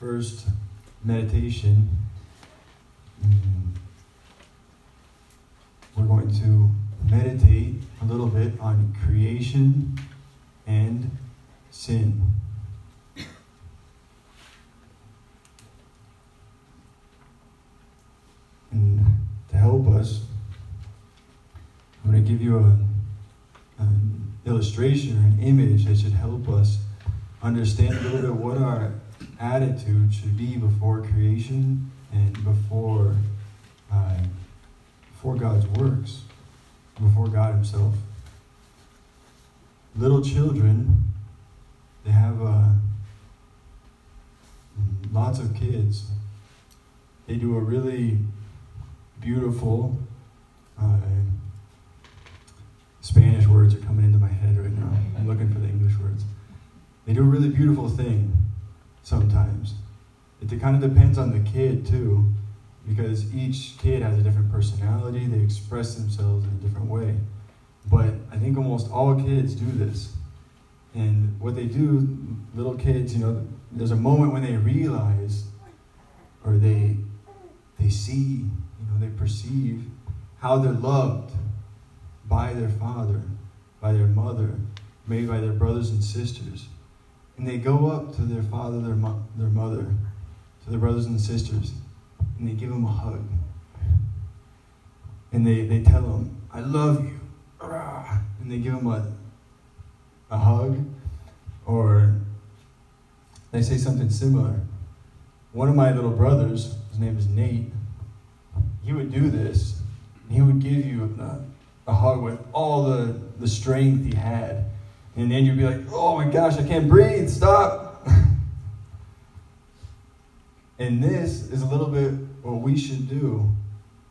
first meditation, mm, we're going to meditate a little bit on creation and sin. And to help us, I'm going to give you a, an illustration or an image that should help us understand a little bit what our attitude should be before creation and before uh, before God's works, before God Himself. Little children, they have uh, lots of kids. They do a really beautiful. Uh, Spanish words are coming into my head right now. I'm looking for the English words. They do a really beautiful thing sometimes. It kind of depends on the kid too, because each kid has a different personality. They express themselves in a different way. But I think almost all kids do this. And what they do, little kids, you know, there's a moment when they realize or they they see, you know, they perceive how they're loved by their father, by their mother, maybe by their brothers and sisters. And they go up to their father, their, mo- their mother, to their brothers and sisters, and they give them a hug. And they, they tell them, I love you. And they give them a, a hug, or they say something similar. One of my little brothers, his name is Nate, he would do this. He would give you a, a hug with all the, the strength he had. And then you'd be like, oh my gosh, I can't breathe, stop. and this is a little bit what we should do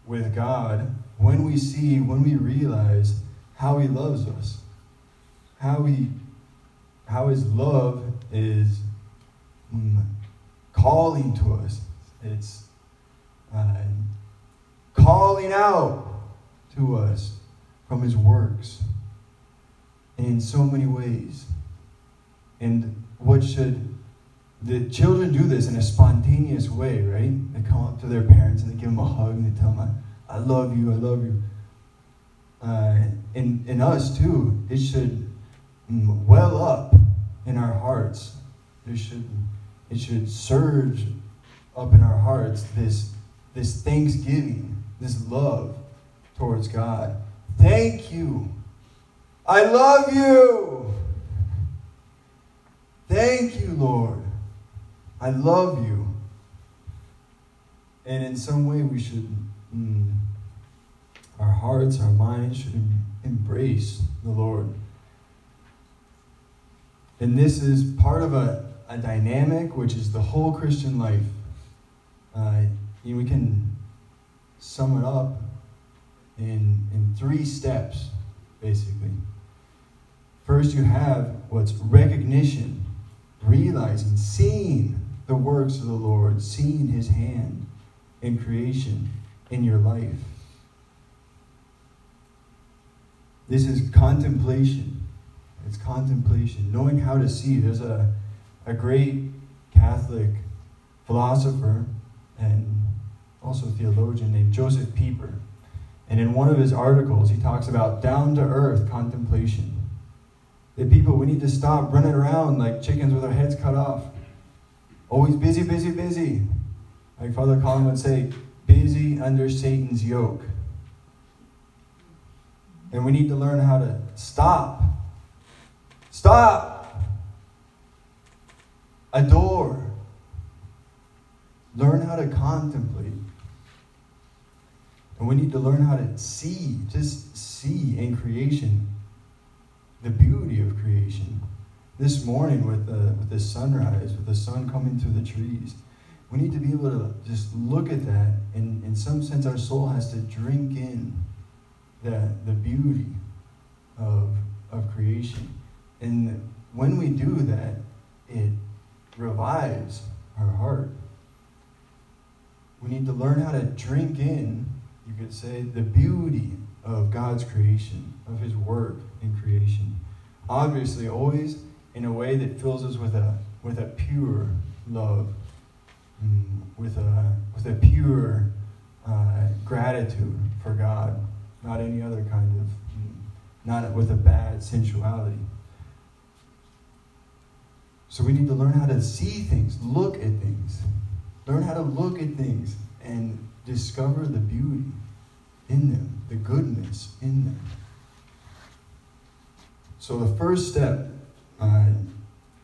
with God when we see, when we realize how He loves us, how He, how His love is mm, calling to us. It's uh, calling out to us from His works in so many ways. And what should the children do this in a spontaneous way, right? They come up to their parents and they give them a hug and they tell them, I love you, I love you. Uh, and, and us too, it should well up in our hearts. There should, it should surge up in our hearts this, this thanksgiving, this love towards God. Thank you I love you. Thank you, Lord. I love you. And in some way, we should, mm, our hearts, our minds should embrace the Lord. And this is part of a, a dynamic which is the whole Christian life. Uh, we can sum it up in, in three steps, basically. First, you have what's recognition, realizing, seeing the works of the Lord, seeing his hand in creation in your life. This is contemplation. It's contemplation, knowing how to see. There's a, a great Catholic philosopher and also theologian named Joseph Pieper. And in one of his articles, he talks about down to earth contemplation that people, we need to stop running around like chickens with our heads cut off. Always busy, busy, busy. Like Father Colin would say, busy under Satan's yoke. And we need to learn how to stop. Stop. Adore. Learn how to contemplate. And we need to learn how to see, just see in creation the beauty of creation. This morning, with the, with the sunrise, with the sun coming through the trees, we need to be able to just look at that, and in some sense, our soul has to drink in the, the beauty of, of creation. And when we do that, it revives our heart. We need to learn how to drink in, you could say, the beauty of God's creation, of His work in creation. Obviously, always in a way that fills us with a, with a pure love mm, with a with a pure uh, gratitude for God, not any other kind of, mm, not with a bad sensuality. So we need to learn how to see things, look at things, learn how to look at things and discover the beauty in them, the goodness in them. So the first step uh,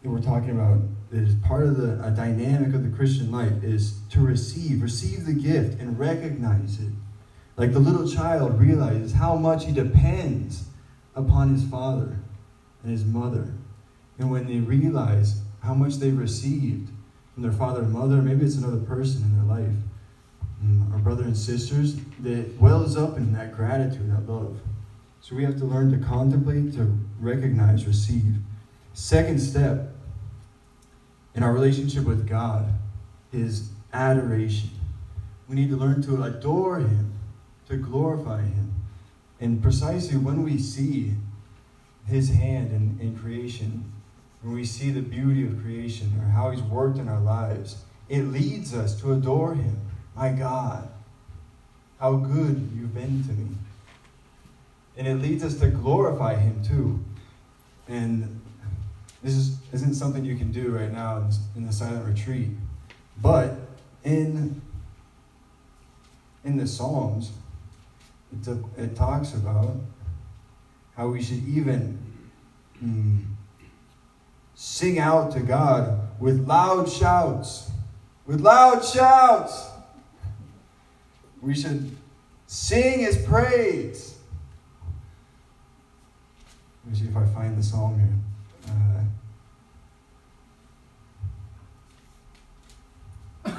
that we're talking about is part of the dynamic of the Christian life is to receive, receive the gift and recognize it. Like the little child realizes how much he depends upon his father and his mother. And when they realize how much they've received from their father and mother, maybe it's another person in their life, mm, our brother and sisters, that wells up in that gratitude, that love. So we have to learn to contemplate, to recognize, receive. Second step in our relationship with God is adoration. We need to learn to adore Him, to glorify Him. And precisely when we see His hand in, in creation, when we see the beauty of creation or how He's worked in our lives, it leads us to adore Him. My God, how good you've been to me. And it leads us to glorify Him too. And this is, isn't something you can do right now in, the silent retreat. But in, in the Psalms, it, it talks about how we should even mm, sing out to God with loud shouts. With loud shouts. We should sing his praise. Let me see if I find the psalm here. Uh,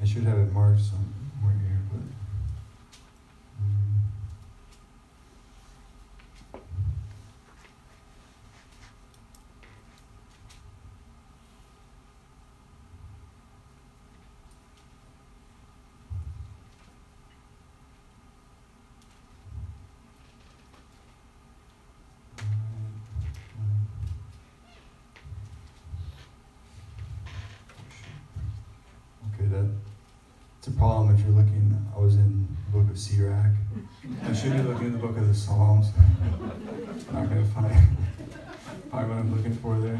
I should have it marked somewhere here, but. um, Okay, that, it's a problem if you're looking, I was in the book of Sirach. I should be looking in the book of the Psalms. I'm Not gonna find, find what I'm looking for there.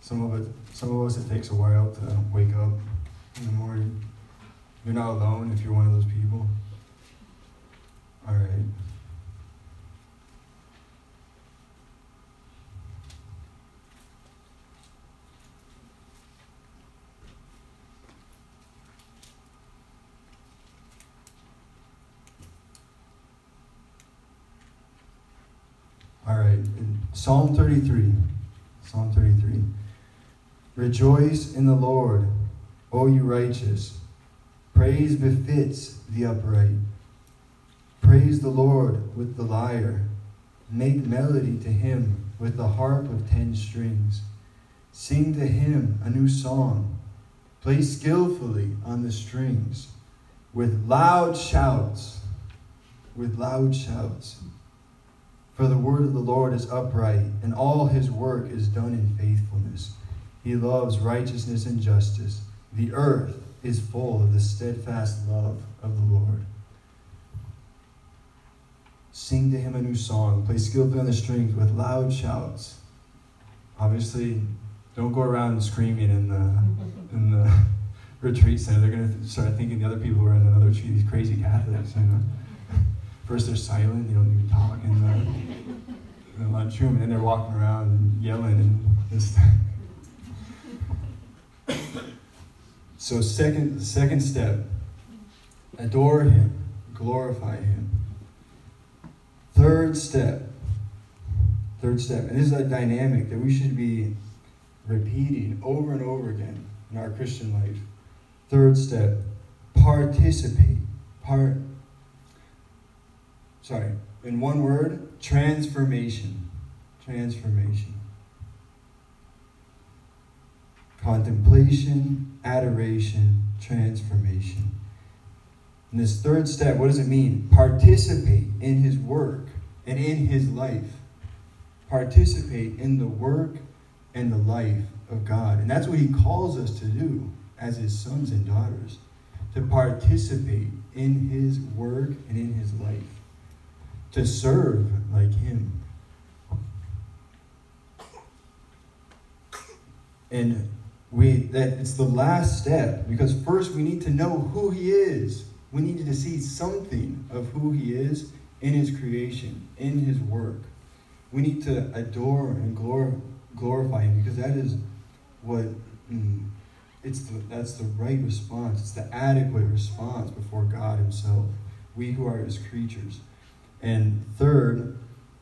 Some of it, some of us, it takes a while to wake up in the morning. You're not alone if you're one of those people. All right. All right, in Psalm 33. Psalm 33. Rejoice in the Lord, O you righteous. Praise befits the upright. Praise the Lord with the lyre. Make melody to him with the harp of ten strings. Sing to him a new song. Play skillfully on the strings. With loud shouts. With loud shouts. For the word of the Lord is upright, and all his work is done in faithfulness. He loves righteousness and justice. The earth is full of the steadfast love of the Lord. Sing to him a new song. Play skillfully on the strings with loud shouts. Obviously, don't go around screaming in the in the retreat center. They're gonna start thinking the other people are in another retreat. These crazy Catholics, you know. First they're silent, they don't even talk in the, lunchroom, and then they're walking around and yelling and just. so second second step, adore him, glorify him. Third step, third step, and this is a dynamic that we should be repeating over and over again in our Christian life. Third step, participate. Part sorry, in one word, transformation. Transformation. contemplation, adoration, transformation. And this third step, what does it mean? Participate in his work and in his life. Participate in the work and the life of God. And that's what he calls us to do as his sons and daughters to participate in his work and in his life, to serve like him. And we that it's the last step because first we need to know who he is. We need to see something of who he is in his creation, in his work. We need to adore and glorify him because that is what mm, it's the, that's the right response. It's the adequate response before God Himself. We who are His creatures. And third,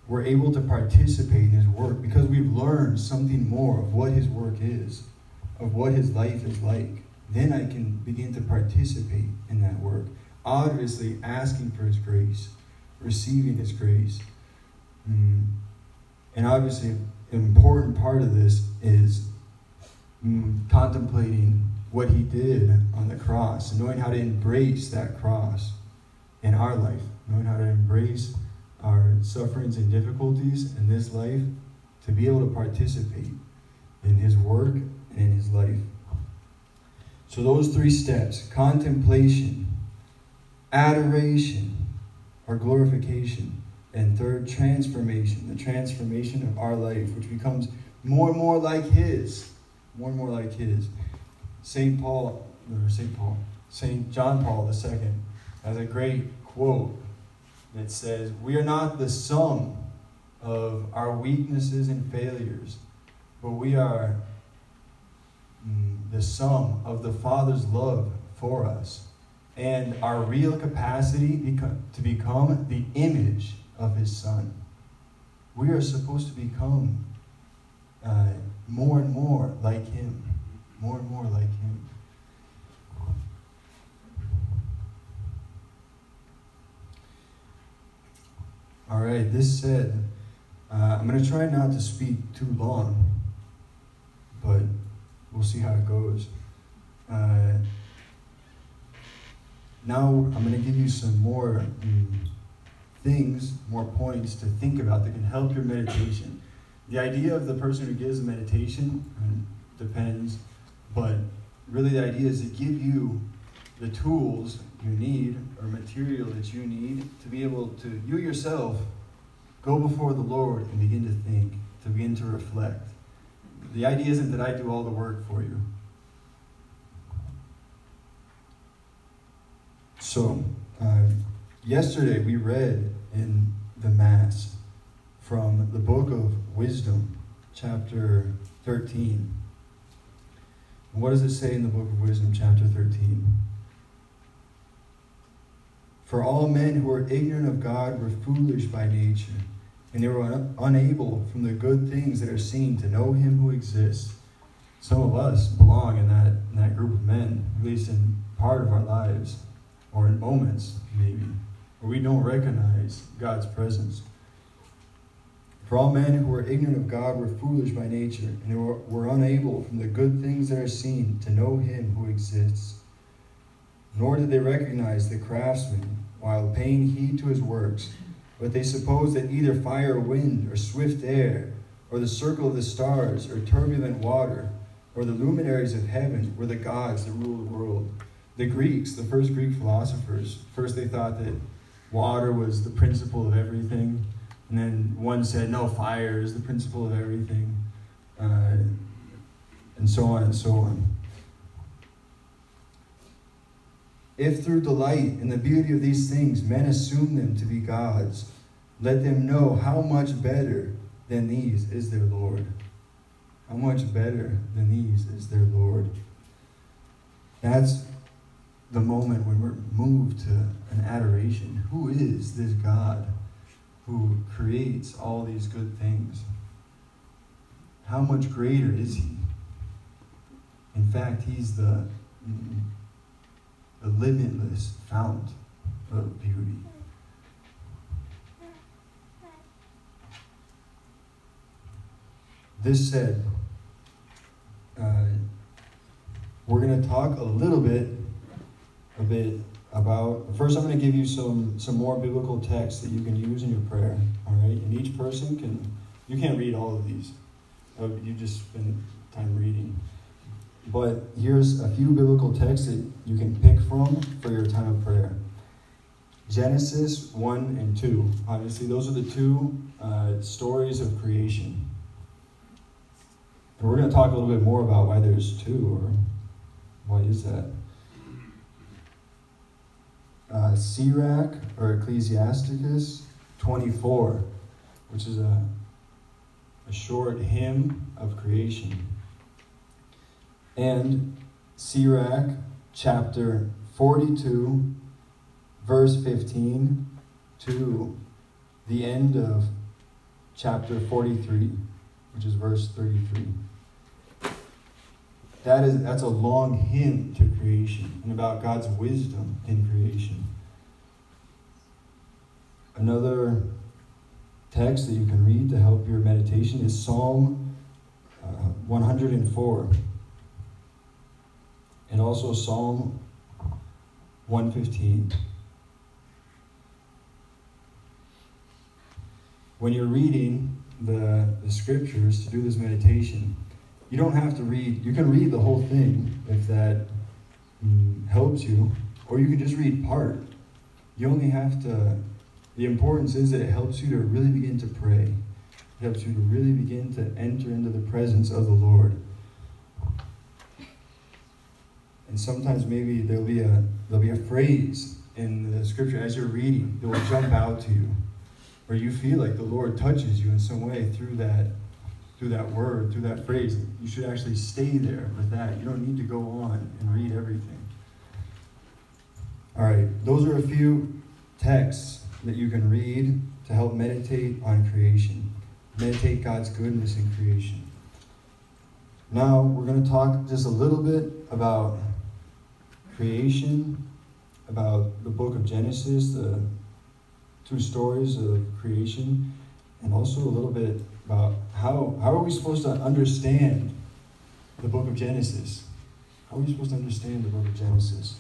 we're able to participate in His work because we've learned something more of what His work is, of what His life is like. Then I can begin to participate in that work. Obviously, asking for His grace, receiving His grace. Mm. And obviously, an important part of this is mm, contemplating what he did on the cross knowing how to embrace that cross in our life, knowing how to embrace our sufferings and difficulties in this life to be able to participate in his work and in his life. So, those three steps contemplation, adoration, or glorification, and third, transformation the transformation of our life, which becomes more and more like his more and more like his. St. Paul, or St. Paul, St. John Paul II has a great quote that says, We are not the sum of our weaknesses and failures, but we are mm, the sum of the Father's love for us and our real capacity to become the image of His Son. We are supposed to become uh, more and more like Him. More and more like Him. All right, this said, uh, I'm going to try not to speak too long, but we'll see how it goes. Uh, now I'm going to give you some more um, things, more points to think about that can help your meditation the idea of the person who gives meditation depends, but really the idea is to give you the tools you need or material that you need to be able to, you yourself, go before the Lord and begin to think, to begin to reflect. The idea isn't that I do all the work for you. So, uh, yesterday we read in the Mass from the book of Wisdom, chapter 13. What does it say in the book of Wisdom, chapter 13? For all men who are ignorant of God were foolish by nature, and they were un- unable from the good things that are seen to know him who exists. Some of us belong in that, in that group of men, at least in part of our lives, or in moments, maybe, where we don't recognize God's presence. For all men who were ignorant of God were foolish by nature, and were, were unable from the good things that are seen to know him who exists. Nor did they recognize the craftsman while paying heed to his works, but they supposed that either fire or wind or swift air, or the circle of the stars, or turbulent water, or the luminaries of heaven were the gods that rule the world. The Greeks, the first Greek philosophers, first they thought that water was the principle of everything and then one said, no, fire is the principle of everything, uh, and so on and so on. If through delight in the beauty of these things men assume them to be gods, let them know how much better than these is their Lord. How much better than these is their Lord. That's the moment when we're moved to an adoration. Who is this God? who creates all these good things. How much greater is he? In fact, he's the, the limitless fount of beauty. This said, uh, we're going to talk a little bit, a bit about. First, I'm going to give you some some more biblical texts that you can use in your prayer. All right, and each person can. You can't read all of these. Uh, you just spend time reading. But here's a few biblical texts that you can pick from for your time of prayer. Genesis 1 and 2. Obviously, those are the two uh, stories of creation. And we're going to talk a little bit more about why there's two or why is that. Uh, Sirach or Ecclesiasticus 24, which is a, a short hymn of creation. And Sirach chapter 42 verse 15 to the end of chapter 43, which is verse 33. That is that's a long hymn to creation and about God's wisdom in creation. Another text that you can read to help your meditation is Psalm uh, 104 and also Psalm 115. when you're reading the, the scriptures to do this meditation, you don't have to read, you can read the whole thing if that mm, helps you, or you can just read part. You only have to, the importance is that it helps you to really begin to pray. It helps you to really begin to enter into the presence of the Lord. And sometimes maybe there'll be a there'll be a phrase in the scripture as you're reading that will jump out to you where you feel like the Lord touches you in some way through that through that word, through that phrase, you should actually stay there with that. You don't need to go on and read everything. All right, those are a few texts that you can read to help meditate on creation. Meditate God's goodness in creation. Now, we're going to talk just a little bit about creation, about the book of Genesis, the two stories of creation, and also a little bit about how, how are we supposed to understand the book of Genesis? How are we supposed to understand the book of Genesis?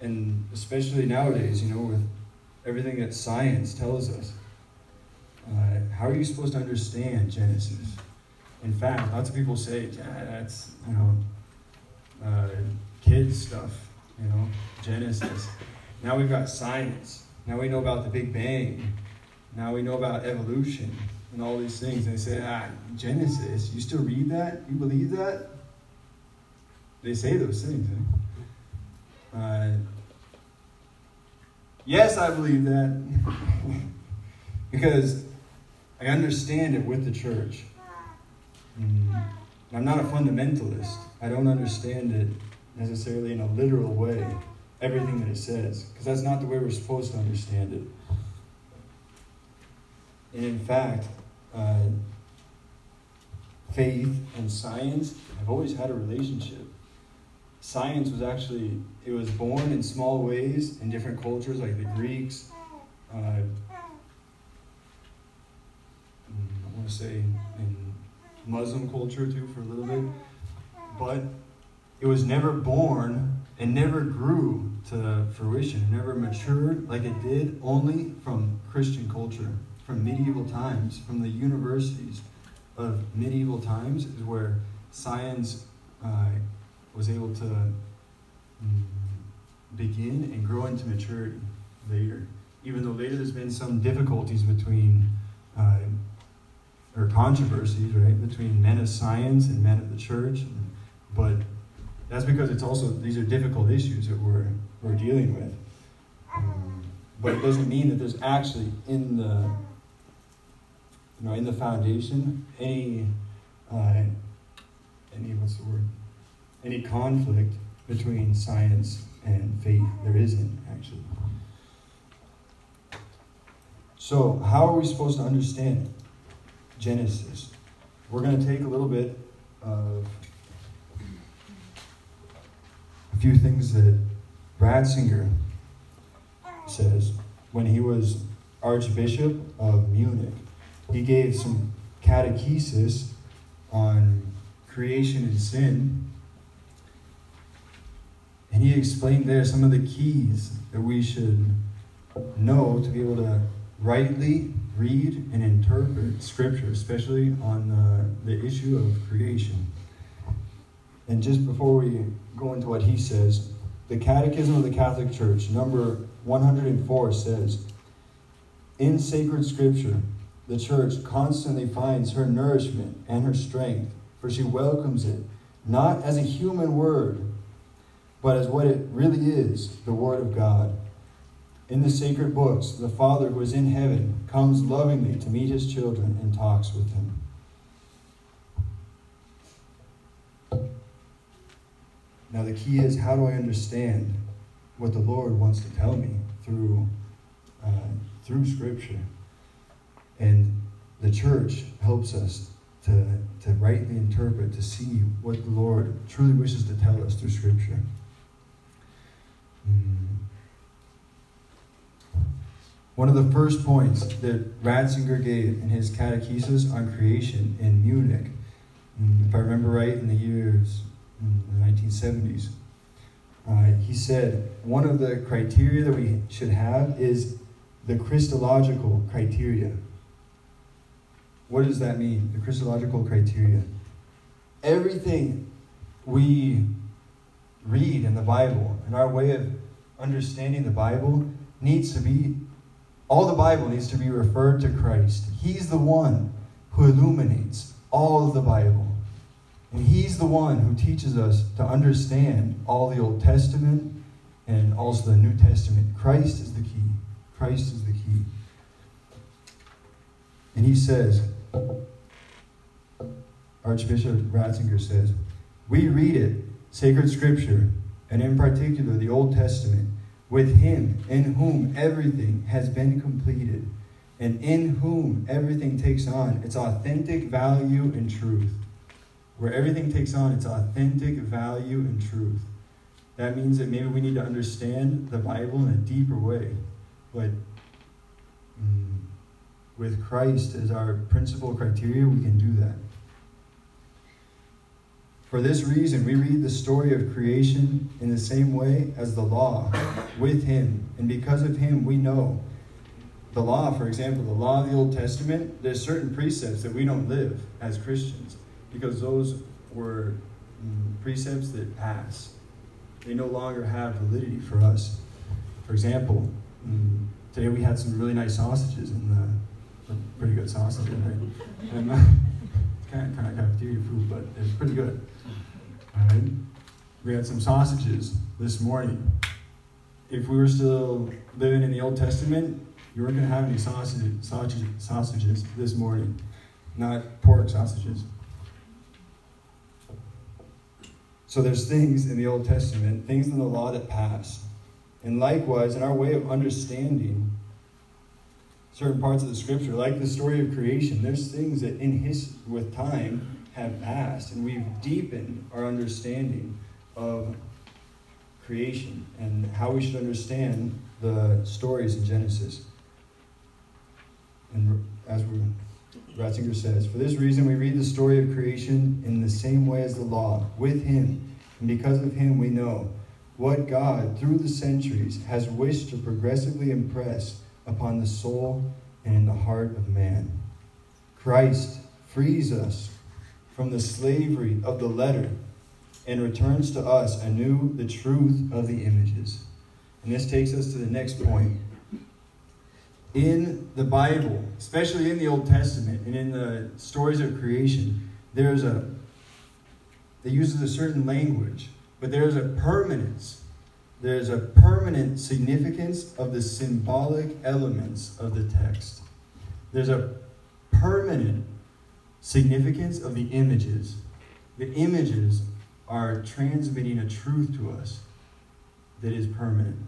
And especially nowadays, you know, with everything that science tells us, uh, how are you supposed to understand Genesis? In fact, lots of people say, yeah, that's, you know, uh, kids stuff, you know, Genesis. Now we've got science. Now we know about the Big Bang. Now we know about evolution and all these things. And they say, ah, Genesis, you still read that? You believe that? They say those things. Eh? Uh, yes, I believe that. because I understand it with the church. Mm. I'm not a fundamentalist. I don't understand it necessarily in a literal way everything that it says, because that's not the way we're supposed to understand it. And in fact, uh, faith and science have always had a relationship. Science was actually, it was born in small ways in different cultures, like the Greeks. Uh, mm, I want to say in Muslim culture too for a little bit. But it was never born and never grew to fruition. It never matured like it did only from Christian culture, from medieval times, from the universities of medieval times, is where science uh, was able to mm, begin and grow into maturity later. Even though later there's been some difficulties between, uh, or controversies, right, between men of science and men of the church, but that's because it's also these are difficult issues that we're we're dealing with. Um, but it doesn't mean that there's actually in the you know in the foundation any uh, any what's the word any conflict between science and faith. There isn't actually. So how are we supposed to understand Genesis? We're going to take a little bit of things that Ratzinger says when he was Archbishop of Munich. He gave some catechesis on creation and sin. And he explained there some of the keys that we should know to be able to rightly read and interpret Scripture, especially on the, the issue of creation. And just before we go into what he says, the Catechism of the Catholic Church, number 104, says In sacred Scripture, the Church constantly finds her nourishment and her strength, for she welcomes it not as a human word, but as what it really is the Word of God in the sacred books, the Father who is in heaven comes lovingly to meet his children and talks with them. Now, the key is how do I understand what the Lord wants to tell me through, uh, through Scripture? And the church helps us to, to rightly interpret, to see what the Lord truly wishes to tell us through Scripture. Mm. One of the first points that Ratzinger gave in his catechesis on creation in Munich, mm, if I remember right, in the years in the 1970s, uh, he said one of the criteria that we should have is the Christological criteria. What does that mean? The Christological criteria. Everything we read in the Bible and our way of understanding the Bible needs to be all the Bible needs to be referred to Christ. He's the one who illuminates all of the Bible. And He's the one who teaches us to understand all the Old Testament and also the New Testament. Christ is the key. Christ is the key. And he says, Archbishop Ratzinger says, we read it, sacred scripture, and in particular the Old Testament, with him in whom everything has been completed and in whom everything takes on its authentic value and truth. Where everything takes on its authentic value and truth. That means that maybe we need to understand the Bible in a deeper way. But mm, with Christ as our principal criteria, we can do that. For this reason, we read the story of creation in the same way as the law, with Him. And because of Him, we know. The law, for example, the law of the Old Testament, there's certain precepts that we don't live as Christians because those were mm, precepts that pass. They no longer have validity for us. For example, mm, today we had some really nice sausages and the pretty good sausages, right? And, uh, kind of, kind of cafeteria food, but it's pretty good. All right? We had some sausages this morning. If we were still living in the Old Testament, you weren't going to have any sausage, sausage, sausages this morning, not pork sausages. So there's things in the Old Testament, things in the law that pass. And likewise, in our way of understanding certain parts of the scripture, like the story of creation, there's things that in his with time have passed, and we've deepened our understanding of creation and how we should understand the stories in Genesis. And as we, Ratzinger says, for this reason we read the story of creation in the same way as the law, with him, and because of him we know what God, through the centuries, has wished to progressively impress upon the soul and in the heart of man. Christ frees us from the slavery of the letter and returns to us anew the truth of the images. And this takes us to the next point. In the Bible, especially in the Old Testament and in the stories of creation, there's a they uses a certain language, but there's a permanence there's a permanent significance of the symbolic elements of the text. There's a permanent significance of the images. The images are transmitting a truth to us that is permanent.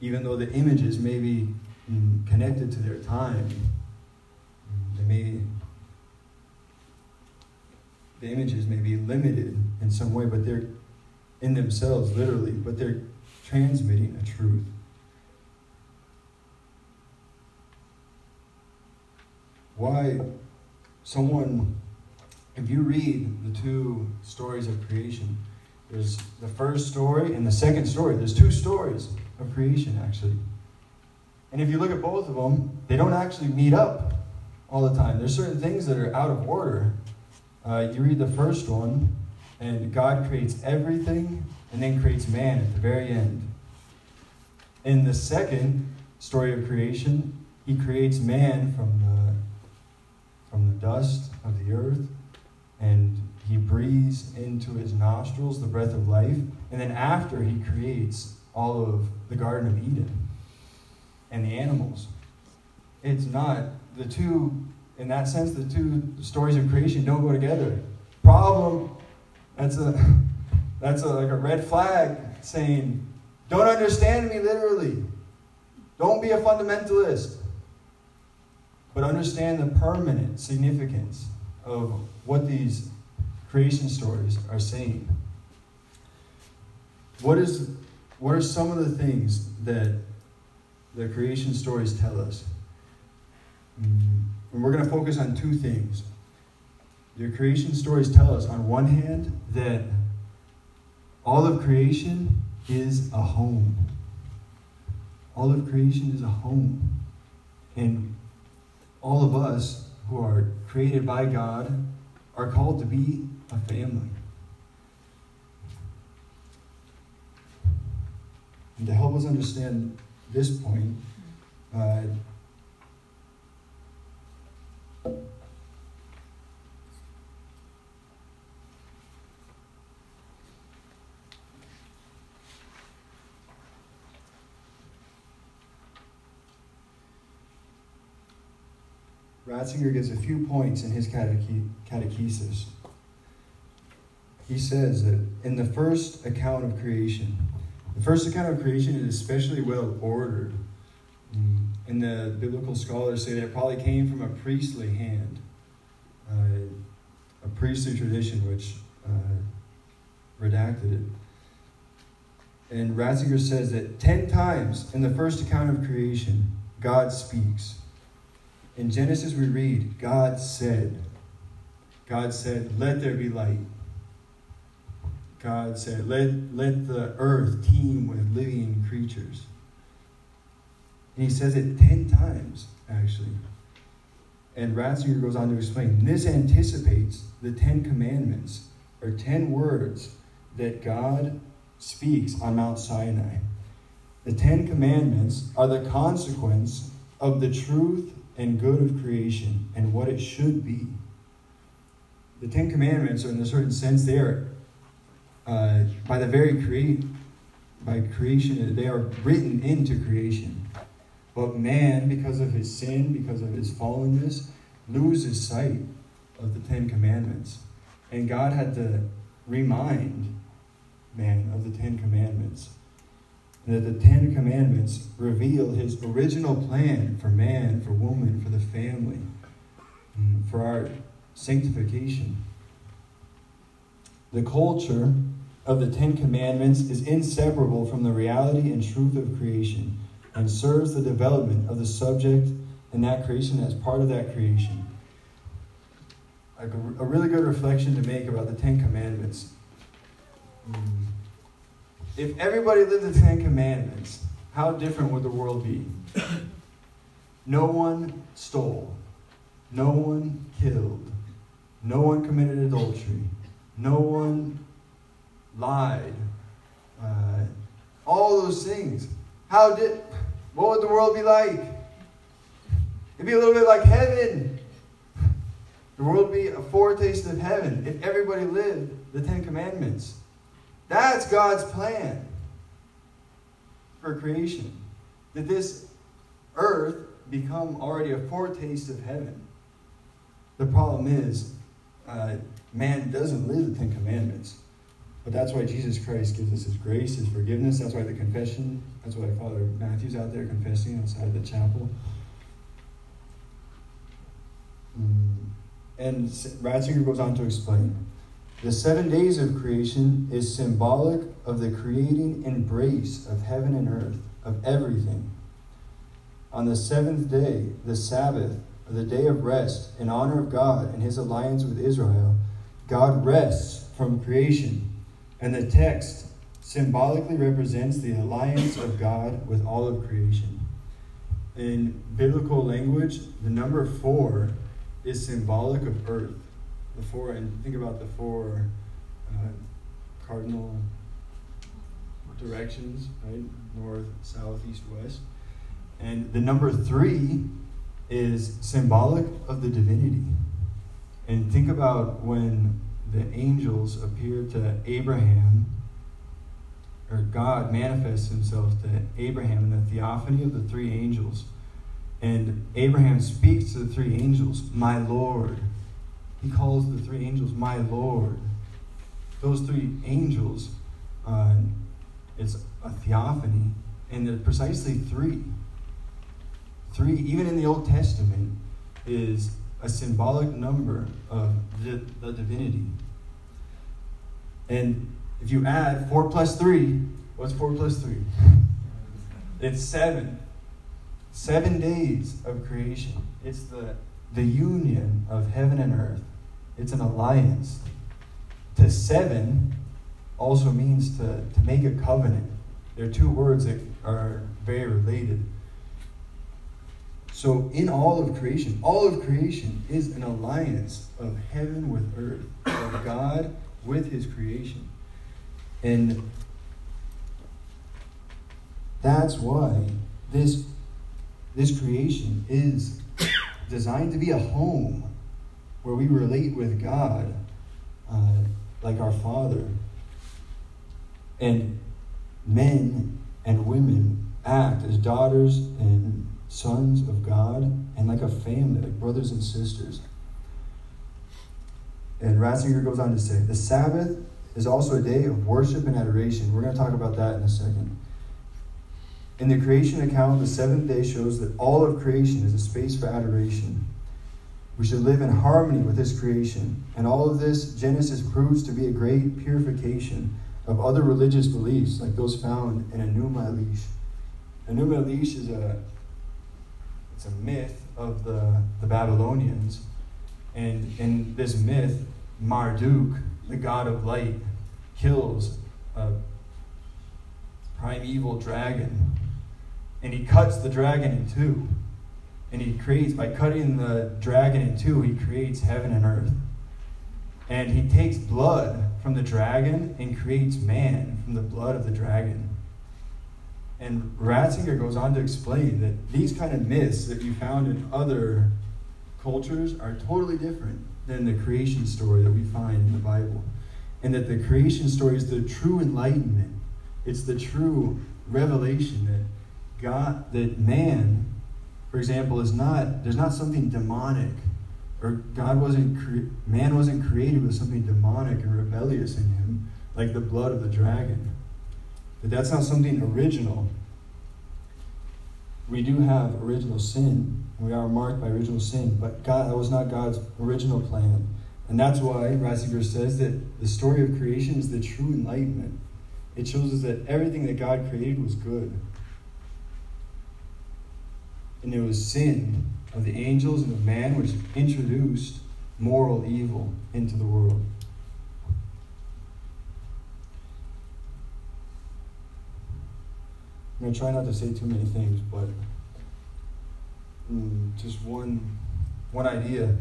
Even though the images may be connected to their time, they may the images may be limited in some way, but they're in themselves, literally, but they're transmitting a truth. Why someone if you read the two stories of creation, there's the first story and the second story. There's two stories of creation, actually. And if you look at both of them, they don't actually meet up all the time. There's certain things that are out of order. Uh, you read the first one, and God creates everything and then creates man at the very end. In the second story of creation, he creates man from the, from the dust of the earth, and he breathes into his nostrils the breath of life. And then after, he creates all of the Garden of Eden and the animals. It's not the two, in that sense, the two stories of creation don't go together. Problem, that's a that's a, like a red flag saying, don't understand me literally. Don't be a fundamentalist. But understand the permanent significance of what these creation stories are saying. What is what are some of the things that the creation stories tell us? Mm, and we're going to focus on two things. The creation stories tell us, on one hand, that all of creation is a home. All of creation is a home. And all of us who are created by God are called to be a family. And to help us understand this point, uh, Ratzinger gives a few points in his cateche- catechesis. He says that in the first account of creation, the first account of creation is especially well ordered. Mm, and the biblical scholars say that it probably came from a priestly hand, uh, a priestly tradition which uh, redacted it. And Ratzinger says that ten times in the first account of creation, God speaks. In Genesis, we read, God said, God said, let there be light. God said, let, let the earth teem with living creatures. And he says it 10 times, actually. And Ratzinger goes on to explain this anticipates the Ten Commandments, or 10 words that God speaks on Mount Sinai. The Ten Commandments are the consequence of the truth and good of creation and what it should be. The Ten Commandments are, in a certain sense, they are, uh, by the very by creation, they are written into creation. But man, because of his sin, because of his fallenness, loses sight of the Ten Commandments. And God had to remind man of the Ten Commandments that the Ten Commandments reveal his original plan for man, for woman, for the family, mm, for our sanctification. The culture of the Ten Commandments is inseparable from the reality and truth of creation and serves the development of the subject and that creation as part of that creation. Like a, a really good reflection to make about the Ten Commandments. Mm if everybody lived the Ten Commandments, how different would the world be? No one stole. No one killed. No one committed adultery. No one lied. Uh, all those things. How did, what would the world be like? It'd be a little bit like heaven. The world would be a foretaste of heaven if everybody lived the Ten Commandments. That's God's plan for creation. That this earth become already a foretaste of heaven. The problem is, uh, man doesn't live the Ten Commandments. But that's why Jesus Christ gives us his grace, his forgiveness. That's why the confession, that's why Father Matthew's out there confessing outside the chapel. Mm. And Ratzinger goes on to explain the seven days of creation is symbolic of the creating embrace of heaven and earth, of everything. On the seventh day, the Sabbath, the day of rest, in honor of God and his alliance with Israel, God rests from creation, and the text symbolically represents the alliance of God with all of creation. In biblical language, the number four is symbolic of earth. The four, and think about the four uh, cardinal directions, right? North, south, east, west. And the number three is symbolic of the divinity. And think about when the angels appeared to Abraham, or God manifests himself to Abraham in the theophany of the three angels. And Abraham speaks to the three angels, My Lord. He calls the three angels, My Lord. Those three angels, uh, it's a theophany, and they're precisely three. Three, even in the Old Testament, is a symbolic number of the, the divinity. And if you add 4 plus 3, what's 4 plus 3? It's 7. Seven days of creation. It's the, the union of heaven and earth. It's an alliance. To seven also means to, to make a covenant. They're two words that are very related. So, in all of creation, all of creation is an alliance of heaven with earth, of God with his creation. And that's why this, this creation is designed to be a home where we relate with God uh, like our Father. And men and women act as daughters and sons of God and like a family, like brothers and sisters. And Ratzinger goes on to say the Sabbath is also a day of worship and adoration. We're going to talk about that in a second. In the creation account, the seventh day shows that all of creation is a space for adoration. We should live in harmony with this creation. And all of this, Genesis proves to be a great purification of other religious beliefs, like those found in Enuma Elish. Enuma Elish is a it's a myth of the, the Babylonians. And in this myth, Marduk, the god of light, kills a primeval dragon. And he cuts the dragon in two. And he creates, by cutting the dragon in two, he creates heaven and earth. And he takes blood from the dragon and creates man from the blood of the dragon. And Ratzinger goes on to explain that these kind of myths that you found in other cultures are totally different than the creation story that we find in the Bible. And that the creation story is the true enlightenment. It's the true revelation that God, that man, for example, is not, there's not something demonic or God wasn't, cre- man wasn't created with something demonic and rebellious in him, like the blood of the dragon. But that's not something original. We do have original sin. We are marked by original sin, but God, that was not God's original plan. And that's why Ratzinger says that the story of creation is the true enlightenment. It shows us that everything that God created was good. And it was sin of the angels and of man which introduced moral evil into the world. I'm to try not to say too many things, but mm, just one, one idea.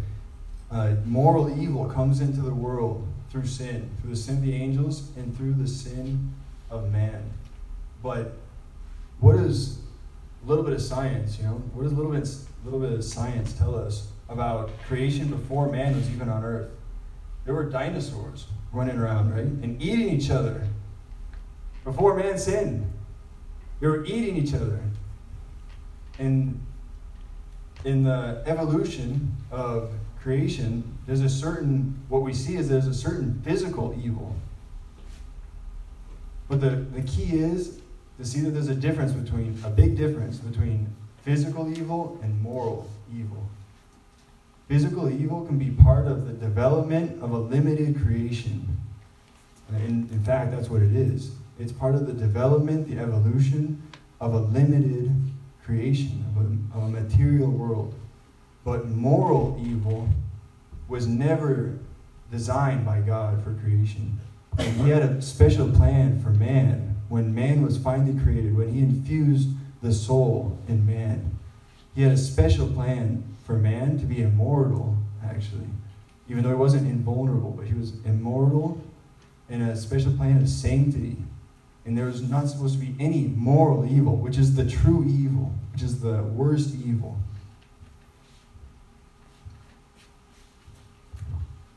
Uh, moral evil comes into the world through sin, through the sin of the angels and through the sin of man. But what is a little bit of science, you know? What does a little bit, little bit of science tell us about creation before man was even on earth? There were dinosaurs running around, right? And eating each other before man sinned. They were eating each other. And in the evolution of creation, there's a certain, what we see is there's a certain physical evil. But the, the key is to see that there's a difference between, a big difference between physical evil and moral evil. Physical evil can be part of the development of a limited creation. In, in fact, that's what it is. It's part of the development, the evolution of a limited creation, of a, of a material world. But moral evil was never designed by God for creation. And he had a special plan for man when man was finally created, when he infused the soul in man. He had a special plan for man to be immortal, actually. Even though he wasn't invulnerable, but he was immortal and a special plan of sanctity. And there is not supposed to be any moral evil, which is the true evil, which is the worst evil.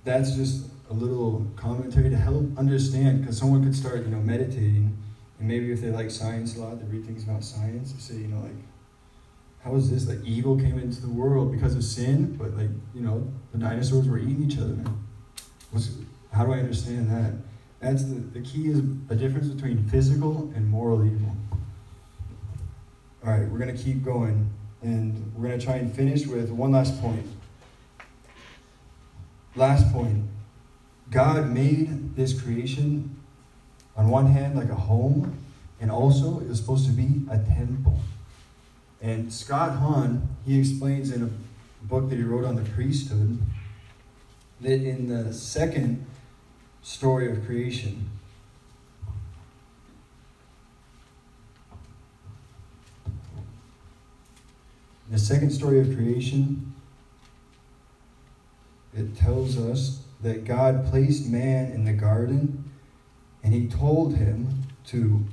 That's just a little commentary to help understand, because someone could start, you know, meditating, and maybe if they like science a lot, they read things about science, say, you know, like, how is this? Like, evil came into the world because of sin, but like, you know, the dinosaurs were eating each other. What's, how do I understand that? That's the, the key is a difference between physical and moral evil. All right, we're going to keep going, and we're going to try and finish with one last point. Last point God made this creation, on one hand, like a home, and also it was supposed to be a temple. And Scott Hahn, he explains in a book that he wrote on the priesthood that in the second story of creation. The second story of creation, it tells us that God placed man in the garden and he told him to,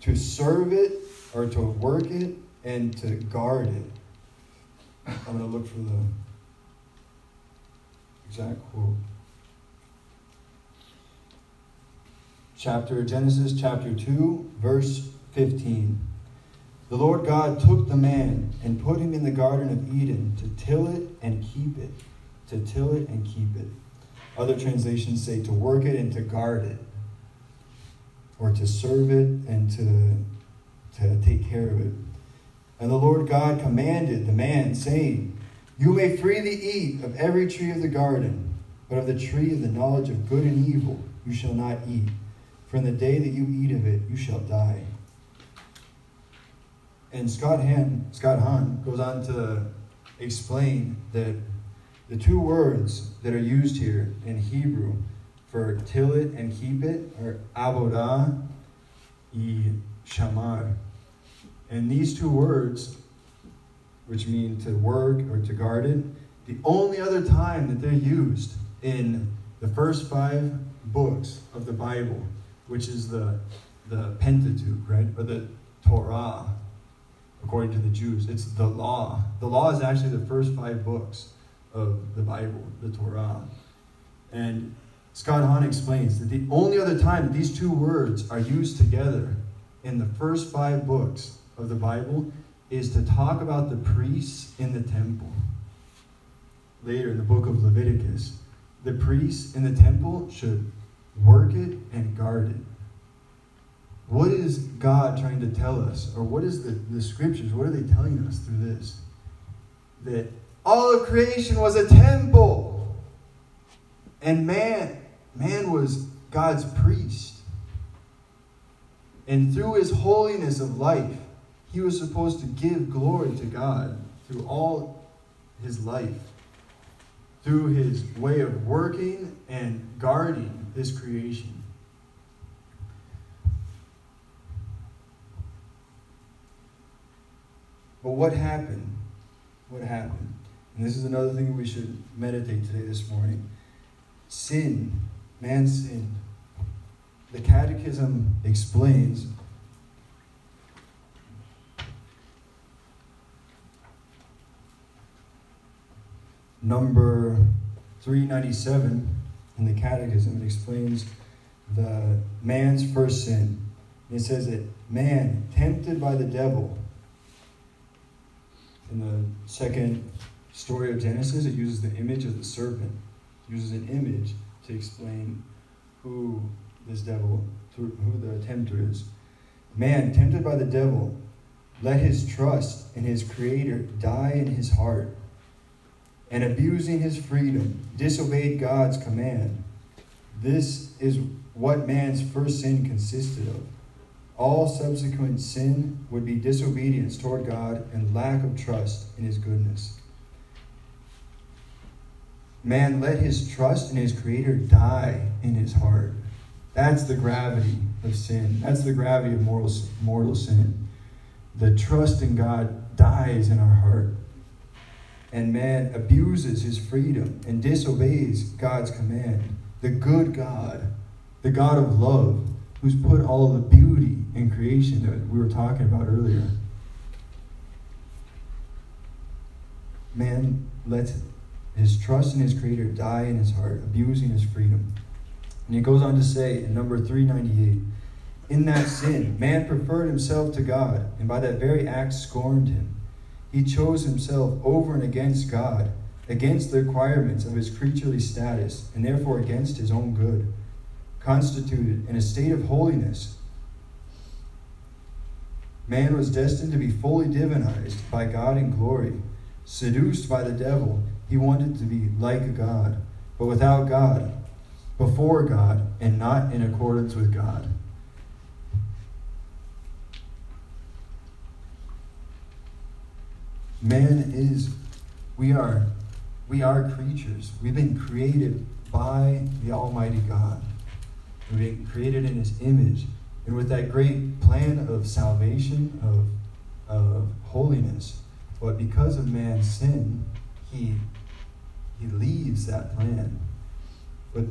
to serve it or to work it and to guard it. I'm going to look for the exact quote. Chapter Genesis chapter 2 verse 15. The Lord God took the man and put him in the garden of Eden to till it and keep it, to till it and keep it. Other translations say to work it and to guard it, or to serve it and to, to take care of it. And the Lord God commanded the man, saying, You may freely eat of every tree of the garden, but of the tree of the knowledge of good and evil you shall not eat for in the day that you eat of it, you shall die. And Scott Hahn, Scott Hahn goes on to explain that the two words that are used here in Hebrew for till it and keep it are avodah and shamar. And these two words, which mean to work or to guard it, the only other time that they're used in the first five books of the Bible which is the, the Pentateuch, right? Or the Torah, according to the Jews. It's the law. The law is actually the first five books of the Bible, the Torah. And Scott Hahn explains that the only other time these two words are used together in the first five books of the Bible is to talk about the priests in the temple. Later in the book of Leviticus, the priests in the temple should work it and guard it. What is God trying to tell us? Or what is the, the scriptures? What are they telling us through this? That all of creation was a temple. And man, man was God's priest. And through his holiness of life, he was supposed to give glory to God through all his life, through his way of working and guarding this creation. But what happened? What happened? And this is another thing we should meditate today, this morning. Sin, man sinned. The Catechism explains number 397 in the Catechism. It explains the man's first sin. It says that man, tempted by the devil, in the second story of Genesis, it uses the image of the serpent. It uses an image to explain who this devil, who the tempter is. Man, tempted by the devil, let his trust in his Creator die in his heart and abusing his freedom, disobeyed God's command. This is what man's first sin consisted of. All subsequent sin would be disobedience toward God and lack of trust in his goodness. man let his trust in his Creator die in his heart. That's the gravity of sin. That's the gravity of mortal, mortal sin. The trust in God dies in our heart. And man abuses his freedom and disobeys God's command. The good God, the God of love, who's put all the beauty in creation that we were talking about earlier. Man lets his trust in his Creator die in his heart, abusing his freedom. And he goes on to say in number 398 In that sin, man preferred himself to God, and by that very act scorned him. He chose himself over and against God, against the requirements of his creaturely status, and therefore against his own good. Constituted in a state of holiness, man was destined to be fully divinized by God in glory. Seduced by the devil, he wanted to be like God, but without God, before God, and not in accordance with God. Man is, we are, we are creatures. We've been created by the Almighty God. We've been created in His image. And with that great plan of salvation, of, of holiness, but because of man's sin, he, he leaves that plan. But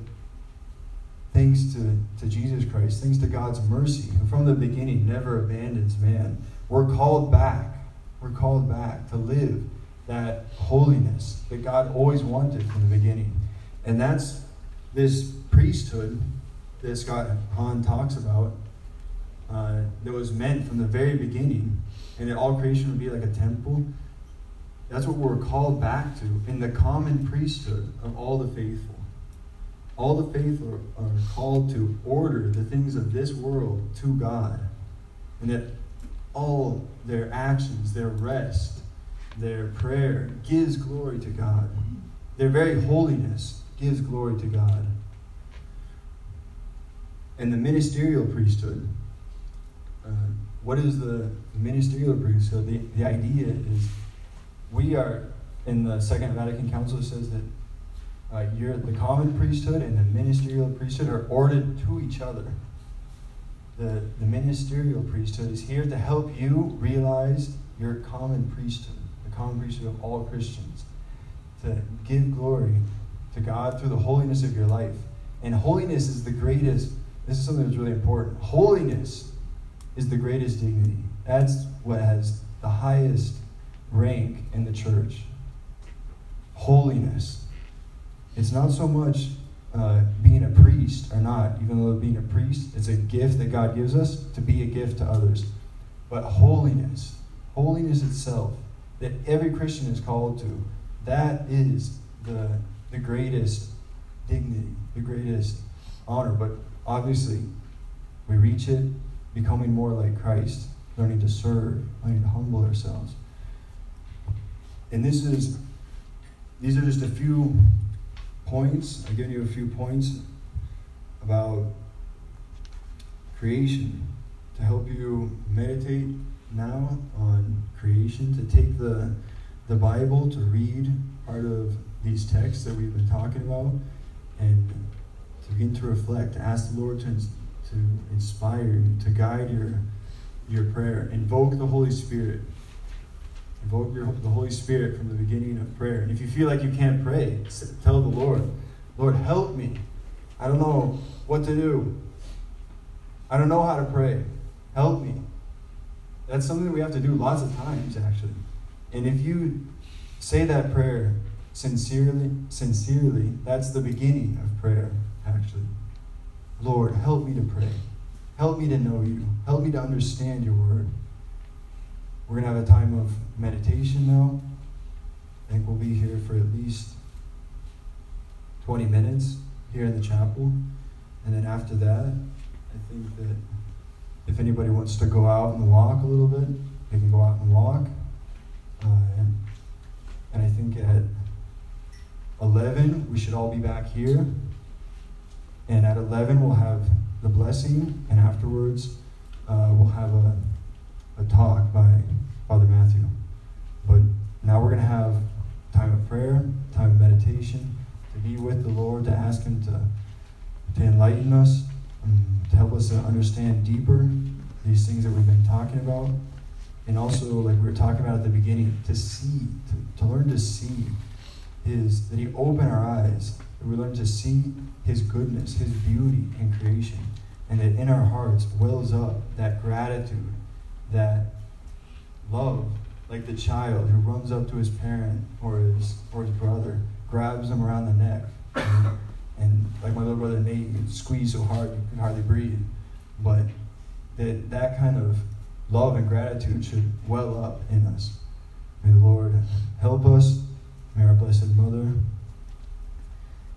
thanks to, to Jesus Christ, thanks to God's mercy, who from the beginning never abandons man, we're called back. We're called back to live that holiness that God always wanted from the beginning. And that's this priesthood that Scott Hahn talks about uh, that was meant from the very beginning, and that all creation would be like a temple. That's what we're called back to in the common priesthood of all the faithful. All the faithful are, called to order the things of this world to God, and that all their actions, their rest, their prayer gives glory to God. Their very holiness gives glory to God. And the ministerial priesthood, uh, what is the ministerial priesthood? The, the idea is we are, in the Second Vatican Council, says that uh, you're, the common priesthood and the ministerial priesthood are ordered to each other. The, the ministerial priesthood is here to help you realize your common priesthood, the common priesthood of all Christians, to give glory to God through the holiness of your life. And holiness is the greatest, this is something that's really important. Holiness is the greatest dignity. That's what has the highest rank in the church. Holiness. It's not so much uh, being a priest or not, even though being a priest is a gift that God gives us to be a gift to others. But holiness, holiness itself, that every Christian is called to, that is the, the greatest dignity, the greatest honor. But obviously, we reach it becoming more like Christ, learning to serve, learning to humble ourselves. And this is these are just a few points. I've given you a few points about creation to help you meditate now on creation, to take the the Bible, to read part of these texts that we've been talking about, and to begin to reflect, ask the Lord to to inspire you, to guide your, your prayer. Invoke the Holy Spirit. Invoke your, the Holy Spirit from the beginning of prayer. And if you feel like you can't pray, tell the Lord, Lord, help me. I don't know what to do. I don't know how to pray. Help me. That's something that we have to do lots of times, actually. And if you say that prayer sincerely, sincerely, that's the beginning of prayer, actually. Lord, help me to pray. Help me to know you. Help me to understand your word. We're going to have a time of meditation now. I think we'll be here for at least 20 minutes here in the chapel. And then after that, I think that if anybody wants to go out and walk a little bit, they can go out and walk. Uh, and I think at 11, we should all be back here. And at 11, we'll have the blessing, and afterwards, uh, we'll have a, a talk by Father Matthew. But now we're going to have time of prayer, time of meditation, to be with the Lord, to ask Him to, to enlighten us, um, to help us to understand deeper these things that we've been talking about. And also, like we were talking about at the beginning, to see, to, to learn to see His, that He open our eyes, that we learn to see His goodness, His beauty in creation, and that in our hearts wells up that gratitude, that love, like the child who runs up to his parent or his, or his brother, grabs him around the neck, and, and like my little brother Nate, you squeeze so hard you can hardly breathe. But that, that kind of love and gratitude should well up in us. May the Lord help us. May our Blessed Mother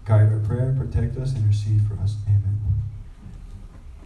guide our prayer, protect us, and intercede for us. Amen.